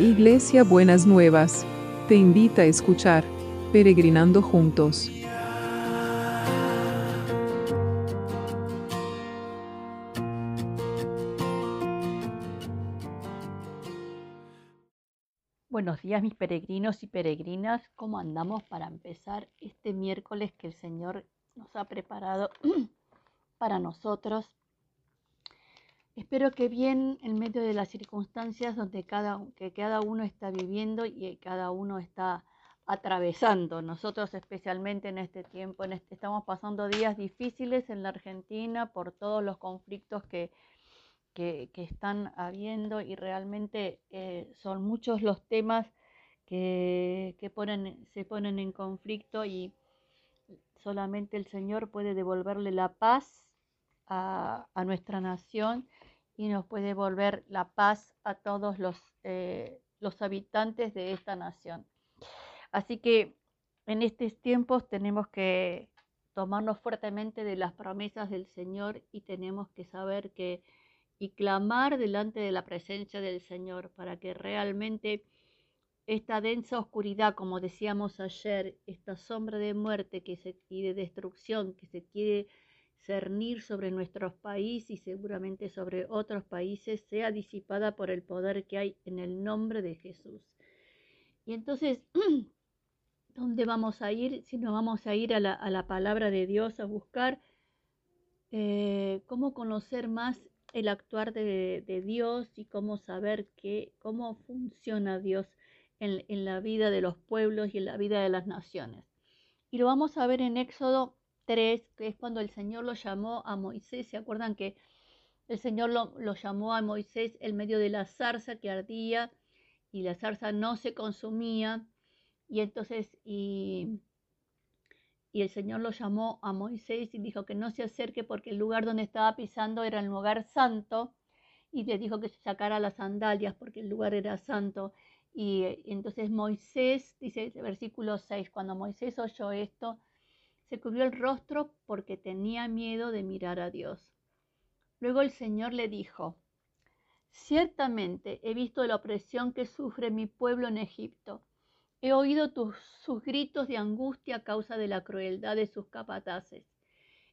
Iglesia Buenas Nuevas, te invita a escuchar Peregrinando Juntos. Buenos días mis peregrinos y peregrinas, ¿cómo andamos para empezar este miércoles que el Señor nos ha preparado para nosotros? Espero que bien en medio de las circunstancias donde cada, que cada uno está viviendo y cada uno está atravesando. Nosotros especialmente en este tiempo, en este, estamos pasando días difíciles en la Argentina por todos los conflictos que, que, están habiendo y realmente eh, son muchos los temas que, que ponen, se ponen en conflicto y solamente el Señor puede devolverle la paz a, a nuestra nación y nos puede volver la paz a todos los, eh, los habitantes de esta nación. Así que en estos tiempos tenemos que tomarnos fuertemente de las promesas del Señor y tenemos que saber que y clamar delante de la presencia del Señor para que realmente esta densa oscuridad, como decíamos ayer, esta sombra de muerte que se, y de destrucción que se quiere cernir sobre nuestros países y seguramente sobre otros países sea disipada por el poder que hay en el nombre de Jesús. Y entonces, ¿dónde vamos a ir? Si no vamos a ir a la, palabra de Dios a buscar eh, cómo conocer más el actuar de, Dios y cómo saber que, cómo funciona Dios en, en la vida de los pueblos y en la vida de las naciones. Y lo vamos a ver en Éxodo que es cuando el Señor lo llamó a Moisés. ¿Se acuerdan que el Señor lo, llamó a Moisés en medio de la zarza que ardía y la zarza no se consumía? Y entonces, y, y el Señor lo llamó a Moisés y dijo que no se acerque porque el lugar donde estaba pisando era el lugar santo y le dijo que se sacara las sandalias porque el lugar era santo. Y, y entonces Moisés, dice el versículo 6, cuando Moisés oyó esto, se cubrió el rostro porque tenía miedo de mirar a Dios. Luego el Señor le dijo, Ciertamente he visto la opresión que sufre mi pueblo en Egipto. He oído sus gritos de angustia a causa de la crueldad de sus capataces.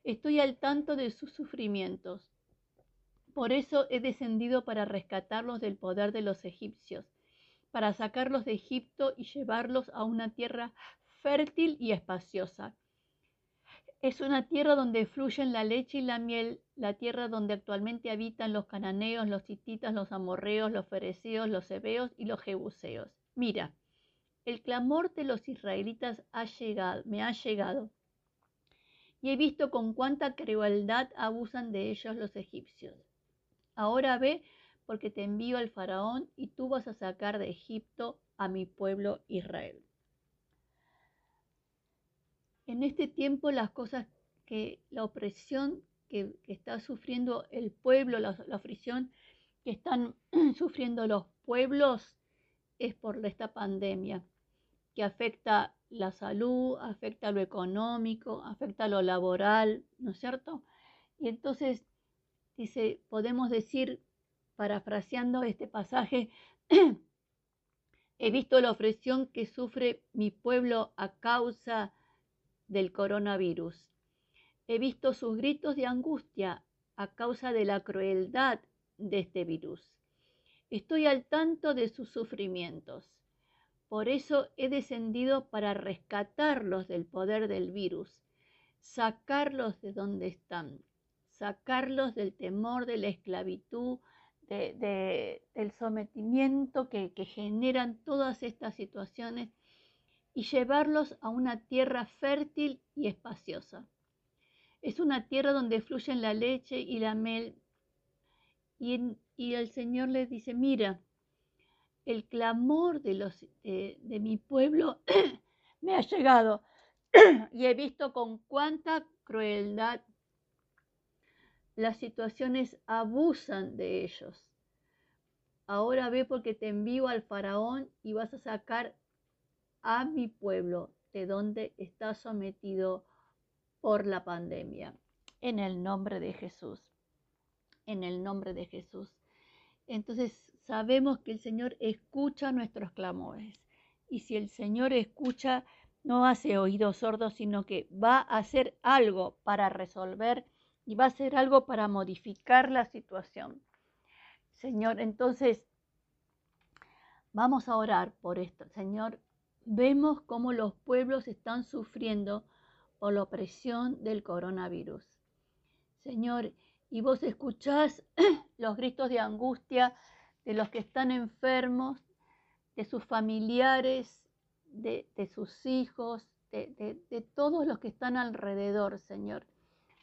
Estoy al tanto de sus sufrimientos. Por eso he descendido para rescatarlos del poder de los egipcios, para sacarlos de Egipto y llevarlos a una tierra fértil y espaciosa es una tierra donde fluyen la leche y la miel, la tierra donde actualmente habitan los cananeos, los hititas, los amorreos, los fereceos, los hebeos y los jebuseos. Mira, el clamor de los israelitas ha llegado, me ha llegado, y he visto con cuánta crueldad abusan de ellos los egipcios. Ahora ve, porque te envío al faraón y tú vas a sacar de Egipto a mi pueblo Israel en este tiempo las cosas que la opresión que, está sufriendo el pueblo, la, la, opresión que están sufriendo los pueblos es por esta pandemia que afecta la salud, afecta lo económico, afecta lo laboral, ¿no es cierto? Y entonces, dice, podemos decir, parafraseando este pasaje, he visto la opresión que sufre mi pueblo a causa del coronavirus. He visto sus gritos de angustia a causa de la crueldad de este virus. Estoy al tanto de sus sufrimientos. Por eso he descendido para rescatarlos del poder del virus, sacarlos de donde están, sacarlos del temor, de la esclavitud, del sometimiento que generan todas estas situaciones y llevarlos a una tierra fértil y espaciosa. Es una tierra donde fluyen la leche y la miel. Y, el Señor les dice, mira, el clamor de, los, eh, de mi pueblo me ha llegado y he visto con cuánta crueldad las situaciones abusan de ellos. Ahora ve porque te envío al faraón y vas a sacar a mi pueblo de donde está sometido por la pandemia. En el nombre de Jesús. En el nombre de Jesús. entonces sabemos que el Señor escucha nuestros clamores. Y si el Señor escucha, no hace oídos sordos, sino que va a hacer algo para resolver y va a hacer algo para modificar la situación. Señor, entonces vamos a orar por esto. Señor, vemos cómo los pueblos están sufriendo por la opresión del coronavirus. Señor, y vos escuchás los gritos de angustia de los que están enfermos, de sus familiares, de, sus hijos, de, de todos los que están alrededor, Señor.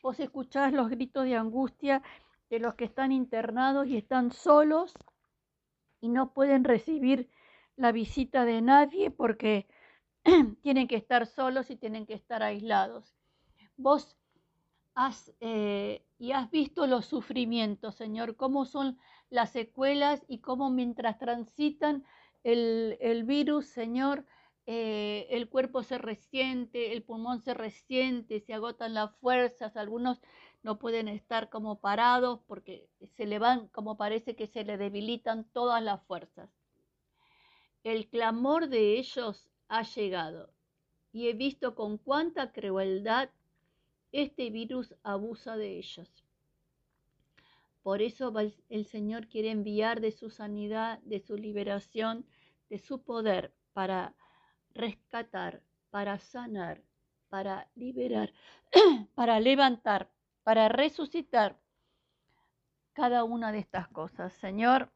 Vos escuchás los gritos de angustia de los que están internados y están solos y no pueden recibir la visita de nadie porque tienen que estar solos y tienen que estar aislados. Vos has, eh, y has visto los sufrimientos, Señor, cómo son las secuelas y cómo mientras transitan el, virus, Señor, eh, el cuerpo se resiente, el pulmón se resiente, se agotan las fuerzas, algunos no pueden estar como parados porque se le van, como parece que se le debilitan todas las fuerzas. El clamor de ellos ha llegado y he visto con cuánta crueldad este virus abusa de ellos. Por eso el Señor quiere enviar de su sanidad, de su liberación, de su poder para rescatar, para sanar, para liberar, para levantar, para resucitar cada una de estas cosas. Señor,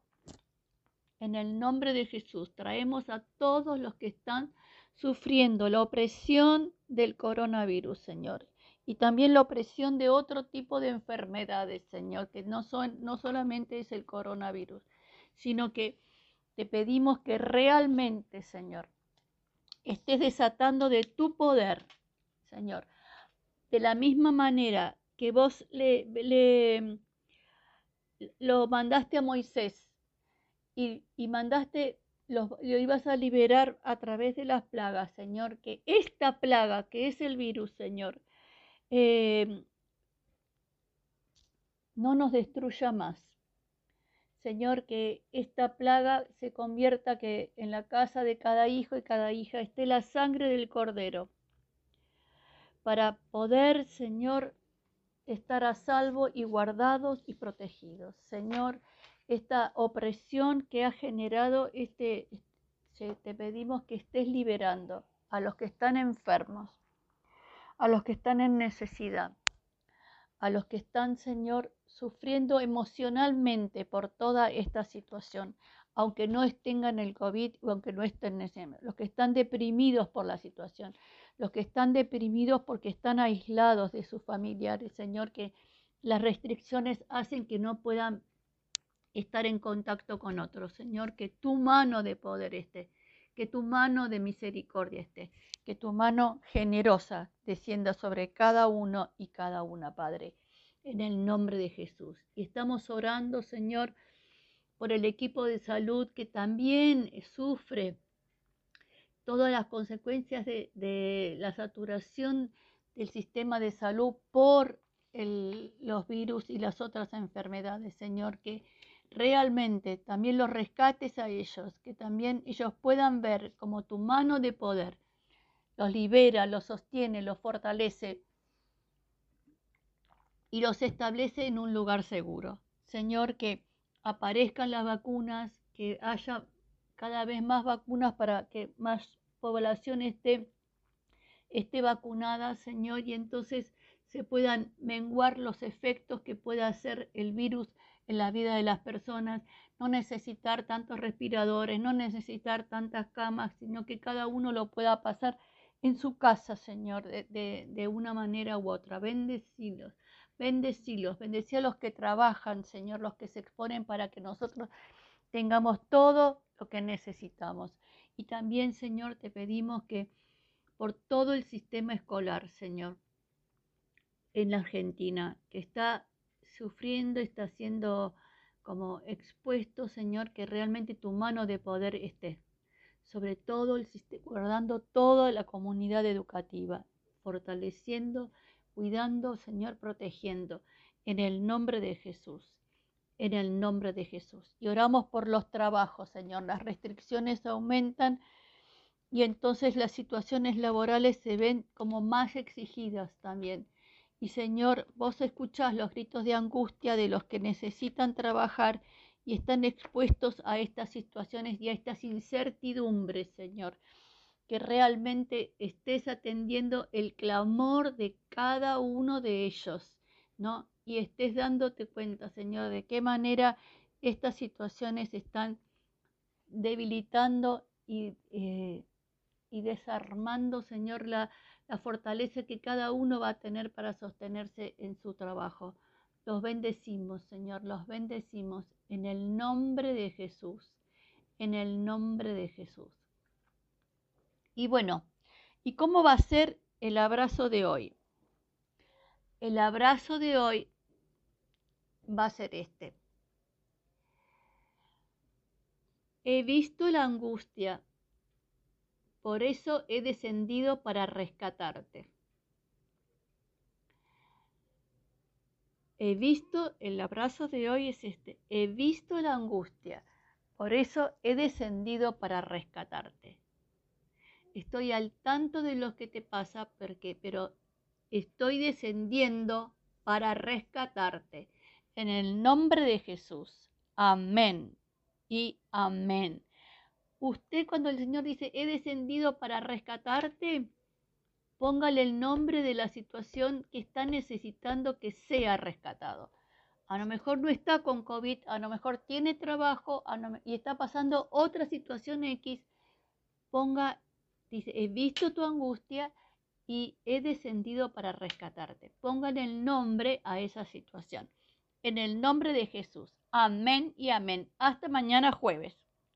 en el nombre de Jesús traemos a todos los que están sufriendo la opresión del coronavirus, Señor. Y también la opresión de otro tipo de enfermedades, Señor, que no, son, no solamente es el coronavirus, sino que te pedimos que realmente, Señor, estés desatando de tu poder, Señor. De la misma manera que vos le, le lo mandaste a Moisés y, mandaste, lo ibas a liberar a través de las plagas, Señor, que esta plaga, que es el virus, Señor, em, no nos destruya más. Señor, que esta plaga se convierta que en la casa de cada hijo y cada hija esté la sangre del cordero, para poder, Señor, estar a salvo y guardados y protegidos. Señor, esta opresión que ha generado este, te pedimos que estés liberando a los que están enfermos, a los que están en necesidad, a los que están, Señor, sufriendo emocionalmente por toda esta situación, aunque no en el COVID o aunque no estén en los que están deprimidos por la situación, los que están deprimidos porque están aislados de sus familiares, Señor, que las restricciones hacen que no puedan estar en contacto con otros. Señor, que tu mano de poder esté, que tu mano de misericordia esté, que tu mano generosa descienda sobre cada uno y cada una, Padre, en el nombre de Jesús. Y estamos orando, Señor, por el equipo de salud que también sufre todas las consecuencias de, la saturación del sistema de salud por los virus y las otras enfermedades, Señor, que realmente también los rescates a ellos, que también ellos puedan ver como tu mano de poder los libera, los sostiene, los fortalece y los establece en un lugar seguro. Señor, que aparezcan las vacunas, que haya cada vez más vacunas para que más población esté, esté vacunada, Señor, y entonces se puedan menguar los efectos que pueda hacer el virus en la vida de las personas, no necesitar tantos respiradores, no necesitar tantas camas, sino que cada uno lo pueda pasar en su casa, Señor, de, una manera u otra. Bendecilos, bendecilos, bendecí a los que trabajan, Señor, los que se exponen para que nosotros tengamos todo lo que necesitamos. Y también, Señor, te pedimos que por todo el sistema escolar, Señor, en la Argentina, que está sufriendo, está siendo como expuesto, Señor, que realmente tu mano de poder esté sobre todo el sistema, guardando toda la comunidad educativa, fortaleciendo, cuidando, Señor, protegiendo, en el nombre de Jesús. en el nombre de Jesús. Y oramos por los trabajos, Señor. Las restricciones aumentan y entonces las situaciones laborales se ven como más exigidas también. Y Señor, vos escuchás los gritos de angustia de los que necesitan trabajar y están expuestos a estas situaciones y a estas incertidumbres, Señor. Que realmente estés atendiendo el clamor de cada uno de ellos, ¿no? Y estés dándote cuenta, Señor, de qué manera estas situaciones están debilitando y eh, y desarmando, Señor, la, la fortaleza que cada uno va a tener para sostenerse en su trabajo. Los bendecimos, Señor, los bendecimos en el nombre de Jesús, en el nombre de Jesús. Y bueno, ¿y cómo va a ser el abrazo de hoy? El abrazo de hoy va a ser este. He visto la angustia por eso he descendido para rescatarte. He visto, el abrazo de hoy es este, he visto la angustia, por eso he descendido para rescatarte. Estoy al tanto de lo que te pasa, porque, pero estoy descendiendo para rescatarte. En el nombre de Jesús. Amén y amén. Usted cuando el Señor dice, he descendido para rescatarte, póngale el nombre de la situación que está necesitando que sea rescatado. A lo mejor no está con COVID, a lo mejor tiene trabajo y está pasando otra situación X. Ponga, dice, he visto tu angustia y he descendido para rescatarte. Póngale el nombre a esa situación. En el nombre de Jesús. Amén y amén. Hasta mañana jueves.